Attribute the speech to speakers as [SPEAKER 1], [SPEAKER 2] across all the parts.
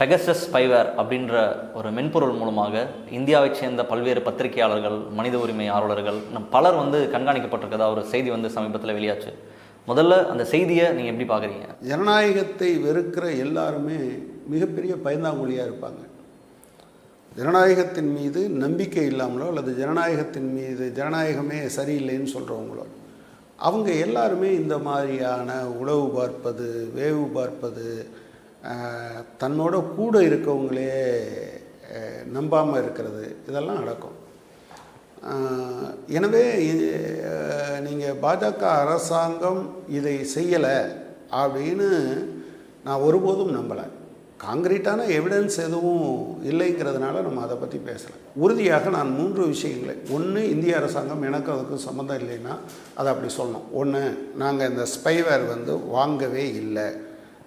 [SPEAKER 1] Pegasus spyware அப்படின்ற ஒரு மென்பொருள் மூலமாக இந்தியாவைச் சேர்ந்த பல்வேறு பத்திரிகையாளர்கள் மனித உரிமை ஆர்வலர்கள் நம் பலர் வந்து கண்காணிக்கப்பட்டிருக்கதா ஒரு செய்தி வந்து சமீபத்தில் வெளியாச்சு. முதல்ல அந்த செய்தியை நீங்கள் எப்படி பார்க்குறீங்க
[SPEAKER 2] ஜனநாயகத்தை வெறுக்கிற எல்லாருமே மிகப்பெரிய பயந்தாங்குழியாக இருப்பாங்க. ஜனநாயகத்தின் மீது நம்பிக்கை இல்லாமலோ அல்லது ஜனநாயகத்தின் மீது ஜனநாயகமே சரியில்லைன்னு சொல்கிறவங்களோ அவங்க எல்லாருமே இந்த மாதிரியான உளவு பார்ப்பது வேவு பார்ப்பது தன்னோட கூட இருக்கவங்களே நம்பாமல் இருக்கிறது இதெல்லாம் நடக்கும். எனவே நீங்கள் பாஜக அரசாங்கம் இதை செய்யலை அப்படின்னு நான் ஒருபோதும் நம்பலை. காங்கிரீட்டான எவிடன்ஸ் எதுவும் இல்லைங்கிறதுனால நம்ம அதை பற்றி பேசலை. உறுதியாக நான் மூன்று விஷயங்களை ஒன்று இந்திய அரசாங்கம் எனக்கு அதுக்கு சம்மந்தம் இல்லைன்னா அதை அப்படி சொல்லணும். ஒன்று நாங்கள் இந்த ஸ்பைவேர் வந்து வாங்கவே இல்லை.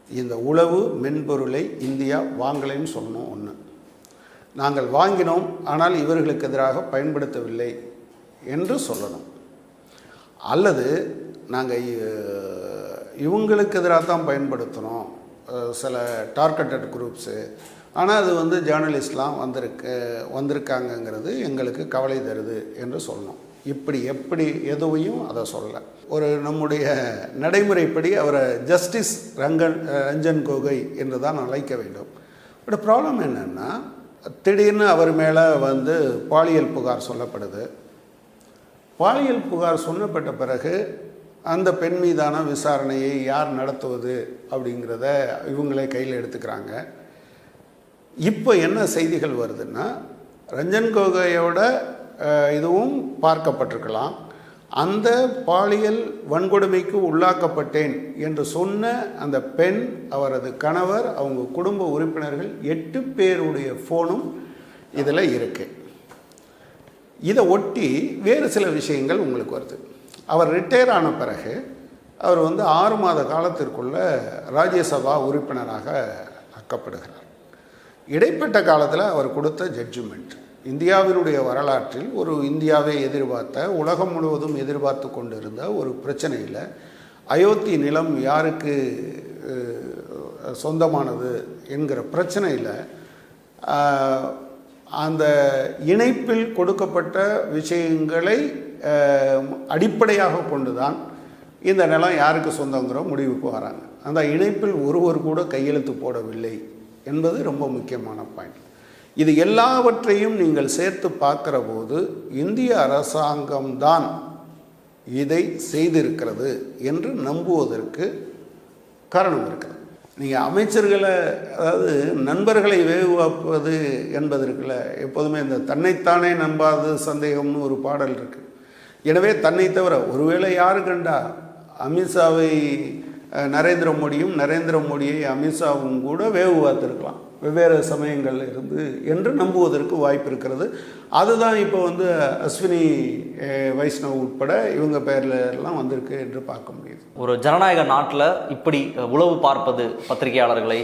[SPEAKER 2] இந்த உளவு மென்பொருளை இந்தியா வாங்கலைன்னு சொல்லணும் ஒன்று நாங்கள் வாங்கினோம் ஆனால் இவர்களுக்கு எதிராக பயன்படுத்தவில்லை என்று சொல்லணும். அல்லது நாங்கள் இவங்களுக்கு எதிராக தான் பயன்படுத்தினோம் சில டார்கெட்டட் குரூப்ஸு ஆனால் அது வந்து ஜேர்னலிஸ்ட்லாம் வந்திருக்கு வந்திருக்காங்கங்கிறது எங்களுக்கு கவலை தருது என்று சொல்லணும் இப்படி எப்படி எதுவையும் அதை சொல்லலை. ஒரு நம்முடைய நடைமுறைப்படி அவரை ஜஸ்டிஸ் ரங்கன் ரஞ்சன் கோகை என்று தான் அழைக்க வேண்டும். பட் ப்ராப்ளம் என்னென்னா திடீர்னு அவர் மேலே வந்து பாலியல் புகார் சொல்லப்படுது. பாலியல் புகார் சொல்லப்பட்ட பிறகு அந்த பெண் மீதான விசாரணையை யார் நடத்துவது அப்படிங்கிறத இவங்களே கையில் எடுத்துக்கிறாங்க. இப்போ என்ன செய்திகள் வருதுன்னா ரஞ்சன் கோகையோட இதுவும் பார்க்கப்பட்டிருக்கலாம். அந்த பாலியல் வன்கொடுமைக்கு உள்ளாக்கப்பட்டேன் என்று சொன்ன அந்த பெண் அவரது கணவர் அவங்க குடும்ப உறுப்பினர்கள் எட்டு பேருடைய ஃபோனும் இதில் இருக்குது இதை ஒட்டி வேறு சில விஷயங்கள் உங்களுக்கு வருது. அவர் ரிட்டையர் ஆன பிறகு அவர் வந்து ஆறு மாத காலத்திற்குள்ள ராஜ்யசபா உறுப்பினராக ஆக்கப்படுகிறார். இடைப்பட்ட காலத்தில் அவர் கொடுத்த ஜட்ஜ்மெண்ட் இந்தியாவினுடைய வரலாற்றில் ஒரு இந்தியாவை எதிர்பார்த்த உலகம் முழுவதும் எதிர்பார்த்து கொண்டிருந்த ஒரு பிரச்சனையில் அயோத்தி நிலம் யாருக்கு சொந்தமானது என்கிற பிரச்சனையில் அந்த இணைப்பில் கொடுக்கப்பட்ட விஷயங்களை அடிப்படையாக கொண்டு தான் இந்த நிலம் யாருக்கு சொந்தங்கிற முடிவுக்கு வராங்க. அந்த இணைப்பில் ஒருவர் கூட கையெழுத்து போடவில்லை என்பது ரொம்ப முக்கியமான பாயிண்ட் இது எல்லாவற்றையும் நீங்கள் சேர்த்து பார்க்கிற போது இந்திய அரசாங்கம்தான் இதை செய்திருக்கிறது என்று நம்புவதற்கு காரணம் இருக்கிறது. நீங்கள் அமைச்சர்களை அதாவது நண்பர்களை வேகுவாப்பது என்பது இருக்குல்ல எப்போதுமே இந்த தன்னைத்தானே நம்பாது சந்தேகம்னு ஒரு பாடல் இருக்குது எனவே தன்னை தவிர ஒருவேளை யாரு கண்டா அமித்ஷாவை நரேந்திர மோடியும் நரேந்திர மோடியை அமித்ஷாவும் கூட வேவு பார்த்துருக்கலாம் வெவ்வேறு சமயங்கள்ல இருந்து என்று நம்புவதற்கு வாய்ப்பு இருக்கிறது. அதுதான் இப்போ வந்து அஸ்வினி வைஷ்ணவ் உட்பட இவங்க பேர்ல எல்லாம் வந்திருக்கு என்று பார்க்க முடியுது.
[SPEAKER 1] ஒரு ஜனநாயக நாட்டில் இப்படி உளவு பார்ப்பது பத்திரிகையாளர்களை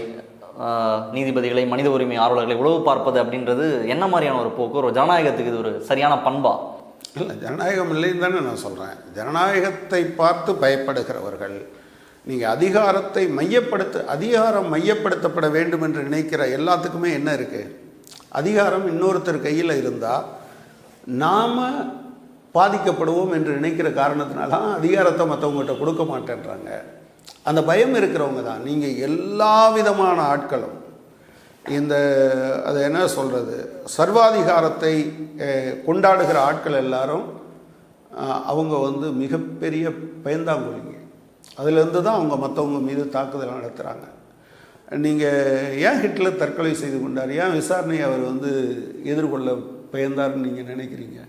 [SPEAKER 1] நீதிபதிகளை மனித உரிமை ஆர்வலர்களை உளவு பார்ப்பது அப்படின்றது என்ன மாதிரியான ஒரு போக்கு? ஒரு ஜனநாயகத்துக்கு இது ஒரு சரியான பண்பா?
[SPEAKER 2] இல்லை ஜனநாயகம் இல்லைன்னு தானே நான் சொல்கிறேன் ஜனநாயகத்தை பார்த்து பயப்படுகிறவர்கள் நீங்கள் அதிகாரத்தை மையப்படுத்த அதிகாரம் மையப்படுத்தப்பட வேண்டும் என்று நினைக்கிற எல்லாத்துக்குமே என்ன இருக்குது அதிகாரம் இன்னொருத்தர் கையில் இருந்தால் நாம் பாதிக்கப்படுவோம் என்று நினைக்கிற காரணத்தினால அதிகாரத்தை மற்றவங்ககிட்ட கொடுக்க மாட்டேன்றாங்க. அந்த பயம் இருக்கிறவங்க தான். நீங்கள் எல்லா விதமான ஆட்களும் இந்த அது என்ன சொல்கிறது சர்வாதிகாரத்தை கொண்டாடுகிற ஆட்கள் எல்லாரும் அவங்க வந்து மிகப்பெரிய பயந்தாங்குழிங்க. அதுலேருந்து தான் அவங்க மற்றவங்க மீது தாக்குதல் நடத்துகிறாங்க நீங்கள் ஏன் ஹிட்லர் தற்கொலை செய்து கொண்டார்? ஏன் விசாரணையை அவர் வந்து எதிர்கொள்ள பயந்தார்னு நீங்கள் நினைக்கிறீங்க?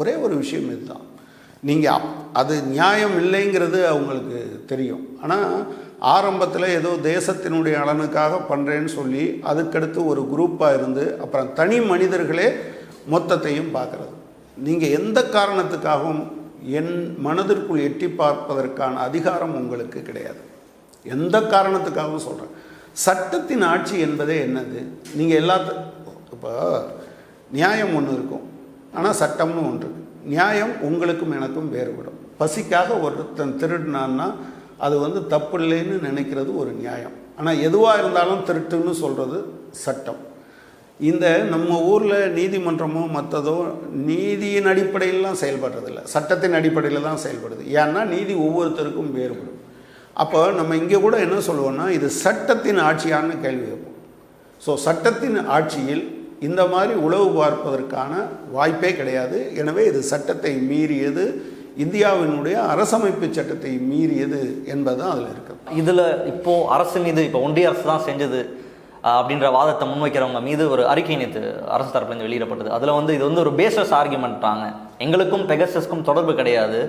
[SPEAKER 2] ஒரே ஒரு விஷயம் இதுதான். நீங்கள் அது நியாயம் இல்லைங்கிறது அவங்களுக்கு தெரியும். ஆனால் ஆரம்பத்தில் ஏதோ தேசத்தினுடைய நலனுக்காக பண்ணுறேன்னு சொல்லி அதுக்கடுத்து ஒரு குரூப்பாக இருந்து அப்புறம் தனி மனிதர்களே மொத்தத்தையும் பார்க்குறது. நீங்கள் எந்த காரணத்துக்காகவும் என் மனதிற்குள் எட்டி பார்ப்பதற்கான அதிகாரம் உங்களுக்கு கிடையாது. எந்த காரணத்துக்காகவும் சொல்கிறேன் சட்டத்தின் ஆட்சி என்பதே என்னது? நீங்கள் எல்லாத்த இப்போ நியாயம் ஒன்று இருக்கும். ஆனால் சட்டம்னு ஒன்று இருக்குது நியாயம் உங்களுக்கும் எனக்கும் வேறுபடும். பசிக்காக ஒருத்தன் திருடினான்னா அது வந்து தப்பு இல்லைன்னு நினைக்கிறது ஒரு நியாயம். ஆனால் எதுவாக இருந்தாலும் திருட்டுன்னு சொல்கிறது சட்டம். இந்த நம்ம ஊரில் நீதிமன்றமோ மற்றதோ நீதியின் அடிப்படையிலாம் செயல்படுறதில்ல. சட்டத்தின் அடிப்படையில் தான் செயல்படுது. ஏன்னா நீதி ஒவ்வொருத்தருக்கும் வேறுபடும். அப்போ நம்ம இங்கே கூட என்ன சொல்லுவோம்னா இது சட்டத்தின் ஆட்சியான்னு கேள்வி வைப்போம் ஸோ சட்டத்தின் ஆட்சியில் இந்த மாதிரி உளவு பார்ப்பதற்கான வாய்ப்பே கிடையாது. எனவே இது சட்டத்தை மீறியது இந்தியாவினுடைய அரசமைப்பு சட்டத்தை மீறியது என்பது தான் அதில் இருக்குது
[SPEAKER 1] இதில் இப்போது அரசு மீது இப்போ ஒன்றிய அரசு தான் செஞ்சது. அப்படின்ற வாதத்தை முன்வைக்கிறவங்க மீது ஒரு அறிக்கை நேற்று அரசு தரப்புலேருந்து வெளியிடப்பட்டது. அதில் வந்து இது வந்து ஒரு பேசஸ் ஆர்கியூமெண்ட்டாங்க எங்களுக்கும் பெகசஸ்க்கும் தொடர்பு கிடையாது.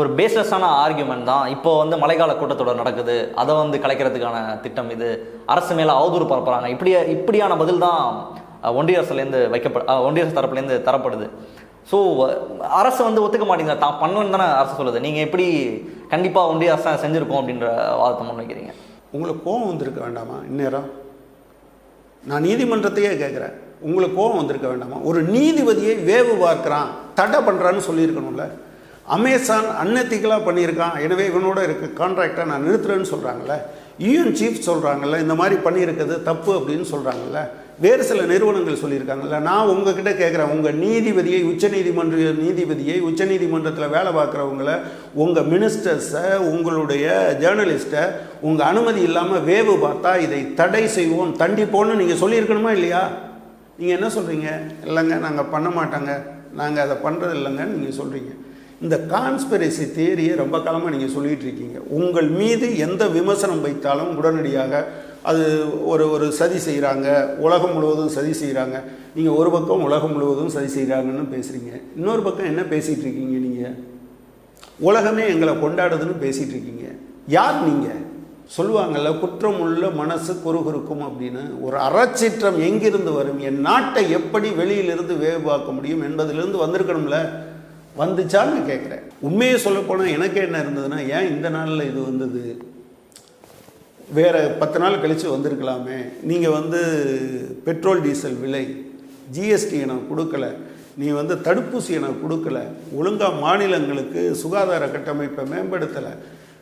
[SPEAKER 1] ஒரு பேசஸான ஆர்கியூமெண்ட் தான். இப்போ வந்து மழைக்கால கூட்டத்தொடர் நடக்குது. அதை வந்து கலைக்கிறதுக்கான திட்டம் இது. அரசு மேலே அவதூறு பரப்புறாங்க. இப்படி இப்படியான பதில் தான் ஒன்றிய அரசுலேருந்து வைக்கப்ப ஒன்றிய அரசு தரப்புலேருந்து தரப்படுது. ஸோ அரசு வந்து ஒத்துக்க மாட்டேங்குது. தான் பண்ணணும்னு தானே அரசு சொல்லுது. நீங்கள் எப்படி கண்டிப்பாக ஒன்றிய அரசு செஞ்சுருக்கோம் அப்படின்ற வாதத்தை முன்வைக்கிறீங்க?
[SPEAKER 2] உங்களுக்கு கோபம் வந்திருக்க வேண்டாமா? இந்நேரம்? நான் நீதிமன்றத்தையே கேட்குறேன். உங்களுக்கு கோபம் வந்திருக்க வேண்டாமா? ஒரு நீதிபதியை வேவு பார்க்குறான் தடை பண்ணுறான்னு சொல்லியிருக்கணும்ல. அமேசான் அன்னத்திக்கலாக பண்ணியிருக்கான். எனவே இவனோட இருக்க கான்ட்ராக்டை நான் நிறுத்துறேன்னு சொல்கிறாங்கல்ல யூஎன் சீஃப் சொல்கிறாங்கல்ல இந்த மாதிரி பண்ணியிருக்கிறது தப்பு அப்படின்னு சொல்கிறாங்கல்ல வேறு சில நிறுவனங்கள் சொல்லியிருக்காங்கல்ல நான் உங்ககிட்ட கேட்குறேன் உங்கள் நீதிபதியை உச்சநீதிமன்ற நீதிபதியை உச்சநீதிமன்றத்தில் வேலை பார்க்குறவங்கள உங்கள் மினிஸ்டர்ஸை உங்களுடைய ஜேர்னலிஸ்ட்டை உங்கள் அனுமதி இல்லாமல் வேவு பார்த்தா இதை தடை செய்வோம் தண்டிப்போன்னு நீங்கள் சொல்லியிருக்கணுமா இல்லையா? நீங்கள் என்ன சொல்கிறீங்க இல்லைங்க நாங்கள் பண்ண மாட்டாங்க. நாங்கள் அதை பண்ணுறது இல்லைங்கன்னு நீங்கள் சொல்கிறீங்க இந்த கான்ஸ்பிரசி தேரியை ரொம்ப காலமாக நீங்கள் சொல்லிகிட்ருக்கீங்க உங்கள் மீது எந்த விமர்சனம் வைத்தாலும் உடனடியாக அது ஒரு ஒரு சதி செய்கிறாங்க உலகம் முழுவதும் சதி செய்கிறாங்க நீங்கள் ஒரு பக்கம் உலகம் முழுவதும் சதி செய்கிறாங்கன்னு பேசுகிறீங்க இன்னொரு பக்கம் என்ன பேசிகிட்டு இருக்கீங்க நீங்கள் உலகமே எங்களை கொண்டாடுதுன்னு பேசிகிட்டு இருக்கீங்க. யார் நீங்கள் சொல்லுவாங்கள்ல குற்றம் உள்ள மனசு குறுகுறுக்கும் அப்படின்னு. ஒரு அறச்சீற்றம் எங்கிருந்து வரும்? என் நாட்டை எப்படி வெளியிலிருந்து வேவாக்க முடியும் என்பதிலிருந்து வந்திருக்கணும்ல. வந்துச்சான்னு கேட்குறேன் உண்மையை சொல்லப்போனால் எனக்கு என்ன இருந்ததுன்னா ஏன் இந்த நாளில் இது வந்தது? வேறு பத்து நாள் கழித்து வந்திருக்கலாமே. நீங்கள் வந்து பெட்ரோல் டீசல் விலை ஜிஎஸ்டி எனக்கு கொடுக்கல. நீ வந்து தடுப்பூசி எனக்கு கொடுக்கல. ஒழுங்காக மாநிலங்களுக்கு சுகாதார கட்டமைப்பை மேம்படுத்தலை.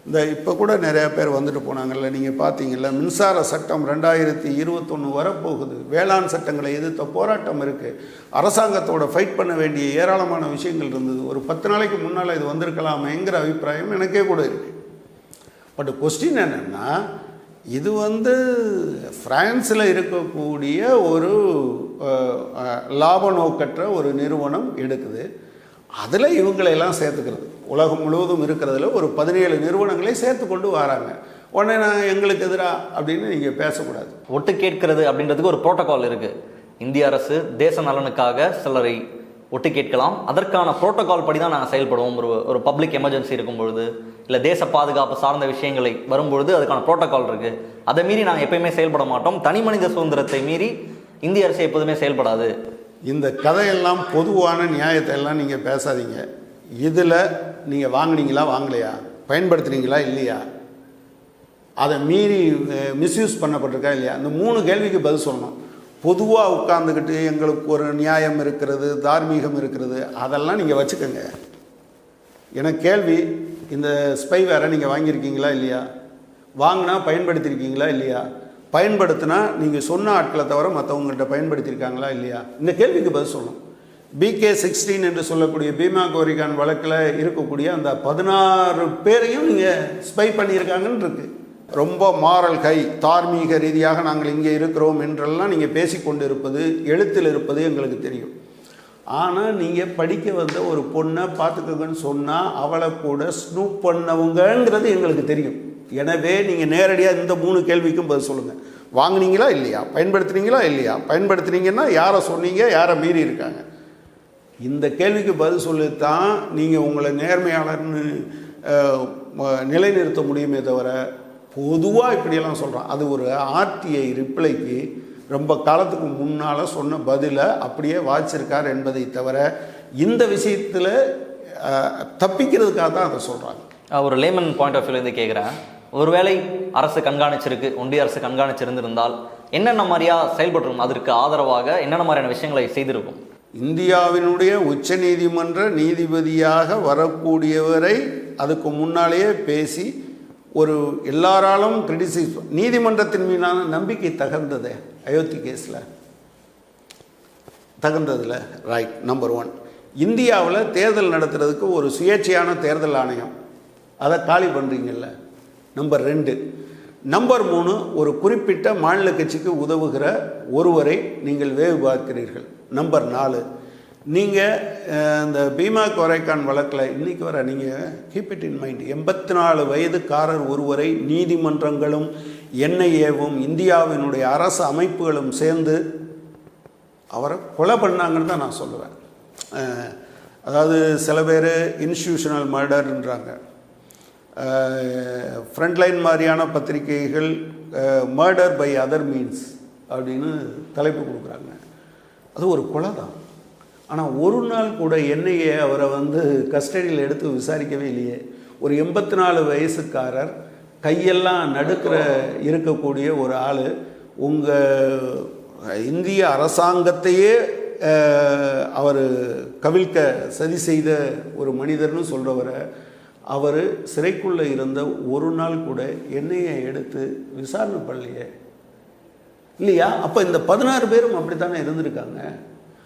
[SPEAKER 2] இந்த இப்போ கூட நிறையா பேர் வந்துட்டு போனாங்கல்ல நீங்கள் பார்த்தீங்கல்ல மின்சார சட்டம் ரெண்டாயிரத்தி இருபத்தொன்று வரப்போகுது. வேளாண் சட்டங்களை எதிர்த்த போராட்டம் இருக்குது அரசாங்கத்தோட ஃபைட் பண்ண வேண்டிய ஏராளமான விஷயங்கள் இருந்தது. ஒரு பத்து நாளைக்கு முன்னால் இது வந்திருக்கலாமேங்கிற அபிப்பிராயம் எனக்கே கூட இருக்குது பட் கொஸ்டின் என்னென்னா இது வந்து பிரான்ஸில் இருக்கக்கூடிய ஒரு லாப நோக்கற்ற ஒரு நிறுவனம் எடுக்குது. அதில் இவங்களையெல்லாம் சேர்த்துக்கிறது. உலகம் முழுவதும் இருக்கிறதுல ஒரு பதினேழு நிறுவனங்களை சேர்த்து கொண்டு வராங்க. உடனே நான் எங்களுக்கு எதிராக அப்படின்னு நீங்கள் பேசக்கூடாது.
[SPEAKER 1] ஒட்டு கேட்கிறது அப்படின்றதுக்கு ஒரு புரோட்டோகால் இருக்குது இந்திய அரசு தேச நலனுக்காக சிலரை ஒட்டு கேட்கலாம் அதற்கான புரோட்டோகால் படி தான் நாங்கள் செயல்படுவோம். ஒரு ஒரு பப்ளிக் எமர்ஜென்சி இருக்கும் பொழுது இல்லை தேச பாதுகாப்பு சார்ந்த விஷயங்களை வரும்பொழுது அதுக்கான புரோட்டோகால் இருக்குது அதை மீறி நாங்கள் எப்பயுமே செயல்பட மாட்டோம். தனி மனித சுதந்திரத்தை மீறி இந்திய அரசு எப்போதுமே செயல்படாது.
[SPEAKER 2] இந்த கதையெல்லாம் பொதுவான நியாயத்தை எல்லாம் நீங்கள் பேசாதீங்க. இதில் நீங்கள் வாங்குனீங்களா வாங்கலையா? பயன்படுத்துனீங்களா இல்லையா? அதை மீறி மிஸ்யூஸ் பண்ணப்பட்டிருக்கா இல்லையா? இந்த மூணு கேள்விக்கு பதில் சொல்லணும். பொதுவாக உட்கார்ந்துக்கிட்டு எங்களுக்கு ஒரு நியாயம் இருக்கிறது தார்மீகம் இருக்கிறது அதெல்லாம் நீங்கள் வச்சுக்கோங்க. எனக்கு கேள்வி இந்த ஸ்பை வேற நீங்கள் வாங்கியிருக்கீங்களா இல்லையா? வாங்கினா பயன்படுத்தியிருக்கீங்களா இல்லையா? பயன்படுத்தினா நீங்கள் சொன்ன ஆட்களை தவிர மற்றவங்கள்ட்ட பயன்படுத்தியிருக்காங்களா இல்லையா? இந்த கேள்விக்கு பதில் சொல்லணும். பிகே சிக்ஸ்டீன் என்று சொல்லக்கூடிய பீமா கோரிகான் வழக்கில் இருக்கக்கூடிய அந்த பதினாறு பேரையும் நீங்கள் ஸ்பை பண்ணியிருக்காங்கன்னு இருக்குது ரொம்ப மாரல் கை தார்மீக ரீதியாக நாங்கள் இங்கே இருக்கிறோம் என்றெல்லாம் நீங்கள் பேசிக்கொண்டு இருப்பது எழுத்தில் இருப்பது எங்களுக்கு தெரியும். ஆனால் நீங்கள் படிக்க வந்த ஒரு பொண்ணை பார்த்துக்கோங்கன்னு சொன்னால் அவளை கூட ஸ்னூப் பண்ணவங்கங்கிறது எங்களுக்கு தெரியும். எனவே நீங்கள் நேரடியாக இந்த மூணு கேள்விக்கும் பதில் சொல்லுங்கள் வாங்குனீங்களா இல்லையா? பயன்படுத்துனீங்களா இல்லையா? பயன்படுத்துனீங்கன்னா யாரை சொன்னீங்க யாரை மீறி இருக்காங்க? இந்த கேள்விக்கு பதில் சொல்லித்தான் நீங்கள் உங்களை நேர்மையாளர்னு நிலைநிறுத்த முடியுமே தவிர பொதுவாக இப்படியெல்லாம் சொல்கிறான் அது ஒரு ஆர்டிஐ ரிப்ளைக்கு ரொம்ப காலத்துக்கு முன்னால் சொன்ன பதிலை அப்படியே வாச்சிருக்கார் என்பதை தவிர இந்த விஷயத்தில் தப்பிக்கிறதுக்காக தான் அதை சொல்கிறாங்க
[SPEAKER 1] ஒரு லேமன் பாயிண்ட் ஆஃப் வியூலேருந்து கேட்குறேன் ஒருவேளை அரசு கண்காணிச்சிருக்கு ஒன்றிய அரசு கண்காணிச்சிருந்திருந்தால் என்னென்ன மாதிரியா செயல்பட்டிருக்கும் அதற்கு ஆதரவாக என்னென்ன மாதிரியான விஷயங்களை செய்திருக்கும்?
[SPEAKER 2] இந்தியாவினுடைய உச்சநீதிமன்ற நீதிபதியாக வரக்கூடியவரை அதுக்கு முன்னாலேயே பேசி ஒரு எல்லாராலும் கிரிட்டிசைஸ் நீதிமன்றத்தின் மீதான நம்பிக்கை தகர்ந்தது அயோத்தி கேஸில் தகுந்ததில் ரைட் நம்பர் ஒன் இந்தியாவில் தேர்தல் நடத்துறதுக்கு ஒரு சுயேட்சையான தேர்தல் ஆணையம். அதை காலி பண்ணுறீங்கல்ல நம்பர் ரெண்டு. நம்பர் மூணு ஒரு குறிப்பிட்ட மாநில கட்சிக்கு உதவுகிற ஒருவரை நீங்கள் வேவு பார்க்கிறீர்கள். நம்பர் நாலு. நீங்கள் இந்த பீமா கொரைக்கான் வழக்கில் இன்றைக்கி வர நீங்கள் கீப் இட் இன் மைண்ட் எண்பத்தி நாலு வயதுக்காரர் ஒருவரை நீதிமன்றங்களும் என்ஐஏவும் இந்தியாவினுடைய அரசு அமைப்புகளும் சேர்ந்து அவரை கொலை பண்ணாங்கன்னு தான் நான் சொல்லுவேன். அதாவது சில பேர் இன்ஸ்டியூஷனல் மர்டர்ன்றாங்க ஃப்ரண்ட்லைன் மாதிரியான பத்திரிகைகள் மர்டர் பை அதர் மீன்ஸ் அப்படின்னு தலைப்பு கொடுக்குறாங்க. அது ஒரு கொலை தான் ஆனால் ஒரு நாள் கூட என்னையே அவரை வந்து கஸ்டடியில் எடுத்து விசாரிக்கவே இல்லையே. ஒரு எண்பத்தி நாலு வயசுக்காரர் கையெல்லாம் நடுக்கிற இருக்கக்கூடிய ஒரு ஆள் உங்கள் இந்திய அரசாங்கத்தையே அவர் கவிழ்க்க சதி செய்த ஒரு மனிதர்னு சொல்கிறவரை அவர் சிறைக்குள்ளே இருந்த ஒரு நாள் கூட என்னையை எடுத்து விசாரணை பண்ணலையே. இல்லையா? அப்போ இந்த பதினாறு பேரும் அப்படித்தானே இருந்திருக்காங்க?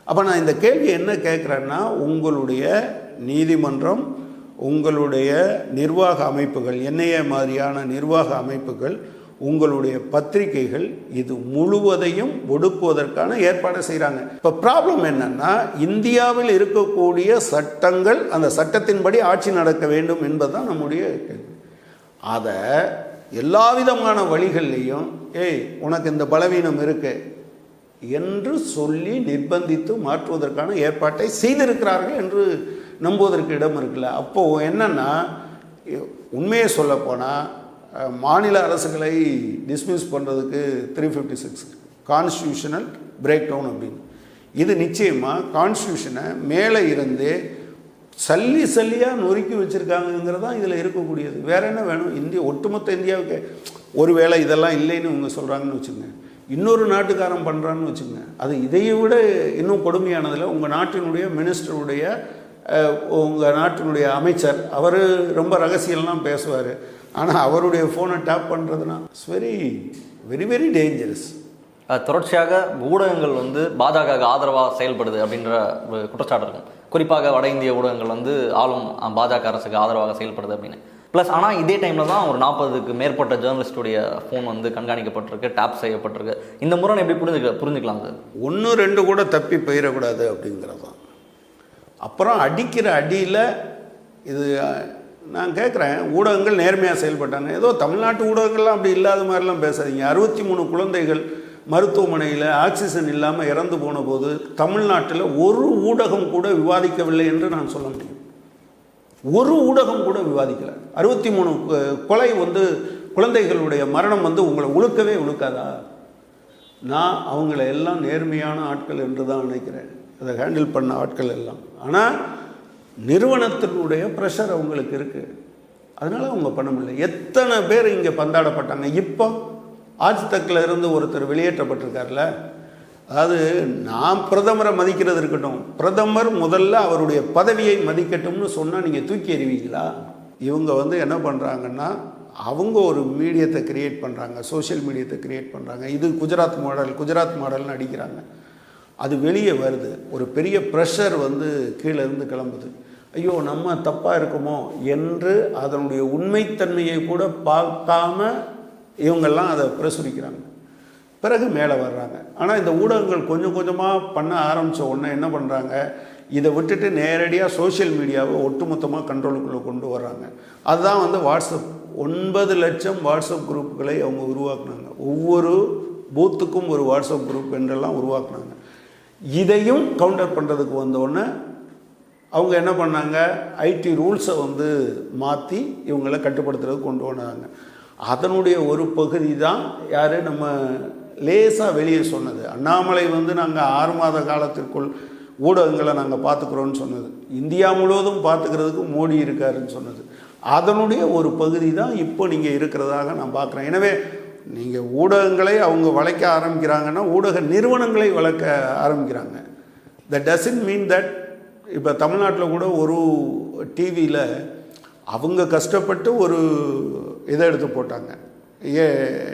[SPEAKER 2] அப்போ நான் இந்த கேள்வி என்ன கேட்குறேன்னா உங்களுடைய நீதிமன்றம் உங்களுடைய நிர்வாக அமைப்புகள் என்னைய மாதிரியான நிர்வாக அமைப்புகள் உங்களுடைய பத்திரிகைகள் இது முழுவதையும் ஒடுக்குவதற்கான ஏற்பாடை செய்கிறாங்க இப்போ ப்ராப்ளம் என்னன்னா இந்தியாவில் இருக்கக்கூடிய சட்டங்கள் அந்த சட்டத்தின்படி ஆட்சி நடக்க வேண்டும் என்பதுதான் நம்முடைய கேள்வி. அதை எல்லா விதமான வழிகள்லையும் ஏய் உனக்கு இந்த பலவீனம் இருக்குது என்று சொல்லி நிர்பந்தித்து மாற்றுவதற்கான ஏற்பாட்டை செய்திருக்கிறார்கள் என்று நம்புவதற்கு இடம் இருக்குல்ல. அப்போது என்னென்னா உண்மையை சொல்லப்போனால் மாநில அரசுகளை டிஸ்மிஸ் பண்ணுறதுக்கு three fifty six constitutional breakdown அப்படின்னு. இது நிச்சயமாக கான்ஸ்டியூஷனை மேலே இருந்து சல்லி சல்லியாக நொறுக்கி வச்சுருக்காங்கங்கிறது தான் இதில் இருக்கக்கூடியது. வேறு என்ன வேணும்? இந்திய ஒட்டுமொத்த இந்தியாவுக்கு ஒருவேளை இதெல்லாம் இல்லைன்னு இவங்க சொல்கிறாங்கன்னு வச்சுங்க இன்னொரு நாட்டுக்காரன் பண்ணுறான்னு வச்சுங்க அது இதையை விட இன்னும் கொடுமையானதில் உங்கள் நாட்டினுடைய மினிஸ்டருடைய உங்கள் நாட்டினுடைய அமைச்சர் அவர் ரொம்ப ரகசியம்லாம் பேசுவார். ஆனால் அவருடைய ஃபோனை டேப் பண்ணுறதுனா it's very very very dangerous
[SPEAKER 1] தொடர்ச்சியாக ஊடகங்கள் வந்து பாஜக ஆதரவாக செயல்படுது அப்படின்ற ஒரு குற்றச்சாட்டு இருக்கும் குறிப்பாக வட இந்திய ஊடகங்கள் வந்து ஆளும் பாஜக அரசுக்கு ஆதரவாக செயல்படுது அப்படின்னு. ப்ளஸ் ஆனால் இதே டைமில் தான் ஒரு நாற்பதுக்கு மேற்பட்ட ஜேர்னலிஸ்டுடைய ஃபோன் வந்து கண்காணிக்கப்பட்டிருக்கு டேப் செய்யப்பட்டிருக்கு. இந்த முறை எப்படி புரிஞ்சுக்க புரிஞ்சுக்கலாம் சார்?
[SPEAKER 2] ஒன்று ரெண்டு கூட தப்பி போயிடக்கூடாது அப்படிங்கிறது தான் அப்புறம் அடிக்கிற அடியில் இது நான் கேட்குறேன் ஊடகங்கள் நேர்மையாக செயல்பட்டாங்க ஏதோ தமிழ்நாட்டு ஊடகங்கள்லாம் அப்படி இல்லாத மாதிரிலாம் பேசாதீங்க. அறுபத்தி மூணு குழந்தைகள் மருத்துவமனையில் ஆக்சிஜன் இல்லாமல் இறந்து போன போது தமிழ்நாட்டில் ஒரு ஊடகம் கூட விவாதிக்கவில்லை என்று நான் சொல்ல முடியும். ஒரு ஊடகம் கூட விவாதிக்கலை. அறுபத்தி மூணு கொலை வந்து குழந்தைகளுடைய மரணம் வந்து உங்களை உழுக்கவே உழுக்காதா? நான் அவங்கள எல்லாம் நேர்மையான ஆட்கள் என்று தான் நினைக்கிறேன். அதை ஹேண்டில் பண்ண ஆட்கள் எல்லாம். ஆனால் நிறுவனத்தினுடைய ப்ரெஷர் அவங்களுக்கு இருக்குது அதனால் அவங்க பண்ண முடியல. எத்தனை பேர் இங்கே பந்தாடப்பட்டாங்க? இப்போ ஆஜ் தக்கில் இருந்து ஒருத்தர் வெளியேற்றப்பட்டிருக்கார்ல அதாவது நான் பிரதமரை மதிக்கிறது இருக்கட்டும். பிரதமர் முதல்ல அவருடைய பதவியை மதிக்கட்டும்னு சொன்னால் நீங்கள் தூக்கி எறிவீங்களா? இவங்க வந்து என்ன பண்ணுறாங்கன்னா அவங்க ஒரு மீடியத்தை கிரியேட் பண்ணுறாங்க சோஷியல் மீடியத்தை கிரியேட் பண்ணுறாங்க இது குஜராத் மாடல் குஜராத் மாடல்னு அடிக்கிறாங்க. அது வெளியே வருது. ஒரு பெரிய ப்ரெஷர் வந்து கீழே இருந்து கிளம்புது. ஐயோ நம்ம தப்பாக இருக்குமோ என்று அதனுடைய உண்மைத்தன்மையை கூட பார்க்காம இவங்கெல்லாம் அதை பிரசுரிக்கிறாங்க. பிறகு மேலே வர்றாங்க. ஆனால் இந்த ஊடகங்கள் கொஞ்சம் கொஞ்சமாக பண்ண ஆரம்பித்த உடனே என்ன பண்ணுறாங்க இதை விட்டுட்டு நேரடியாக சோஷியல் மீடியாவை ஒட்டுமொத்தமாக கண்ட்ரோலுக்குள்ளே கொண்டு வர்றாங்க. அதுதான் வந்து வாட்ஸ்அப் ஒன்பது லட்சம் வாட்ஸ்அப் குரூப்புகளை அவங்க உருவாக்குனாங்க. ஒவ்வொரு பூத்துக்கும் ஒரு வாட்ஸ்அப் குரூப் என்றெல்லாம் உருவாக்குனாங்க. இதையும் கவுண்டர் பண்ணுறதுக்கு வந்தோடனே அவங்க என்ன பண்ணாங்க? ஐடி ரூல்ஸை வந்து மாற்றி இவங்களை கட்டுப்படுத்துறதுக்கு கொண்டு வந்தாங்க அதனுடைய ஒரு பகுதி தான் யார்? நம்ம லேசாக வெளியே சொன்னது. அண்ணாமலை வந்து நாங்கள் ஆறு மாத காலத்திற்குள் ஊடகங்களை நாங்கள் பார்த்துக்குறோன்னு சொன்னது. இந்தியா முழுவதும் பார்த்துக்கிறதுக்கு மோடி இருக்காருன்னு சொன்னது. அதனுடைய ஒரு பகுதி தான் இப்போ நீங்கள் இருக்கிறதாக நான் பார்க்குறேன். எனவே நீங்கள் ஊடகங்களை அவங்க வளைக்க ஆரம்பிக்கிறாங்கன்னா ஊடக நிறுவனங்களை வளர்க்க ஆரம்பிக்கிறாங்க. த டசன் மீன் தட் இப்போ தமிழ்நாட்டில் கூட ஒரு டிவியில் அவங்க கஷ்டப்பட்டு ஒரு இதை எடுத்து போட்டாங்க. ஏ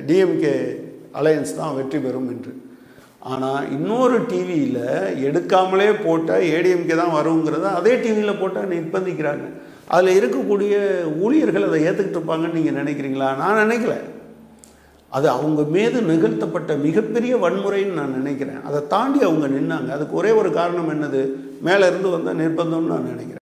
[SPEAKER 2] டிஎம்கே அலையன்ஸ் தான் வெற்றி பெறும் என்று. ஆனால் இன்னொரு டிவியில் எடுக்காமலே போட்டால் ஏடிஎம்கே தான் வருங்கிறத அதே டிவியில் போட்டால் நிர்பந்திக்கிறாங்க. அதில் இருக்கக்கூடிய ஊழியர்கள் அதை ஏற்றுக்கிட்டு இருப்பாங்கன்னு நீங்கள் நினைக்கிறீங்களா? நான் நினைக்கல. அது அவங்க மீது நிகழ்த்தப்பட்ட மிகப்பெரிய வன்முறைன்னு நான் நினைக்கிறேன். அதை தாண்டி அவங்க நின்னாங்க. அதுக்கு ஒரே ஒரு காரணம் என்னது? மேலே இருந்து வந்த நிர்பந்தம்னு நான் நினைக்கிறேன்.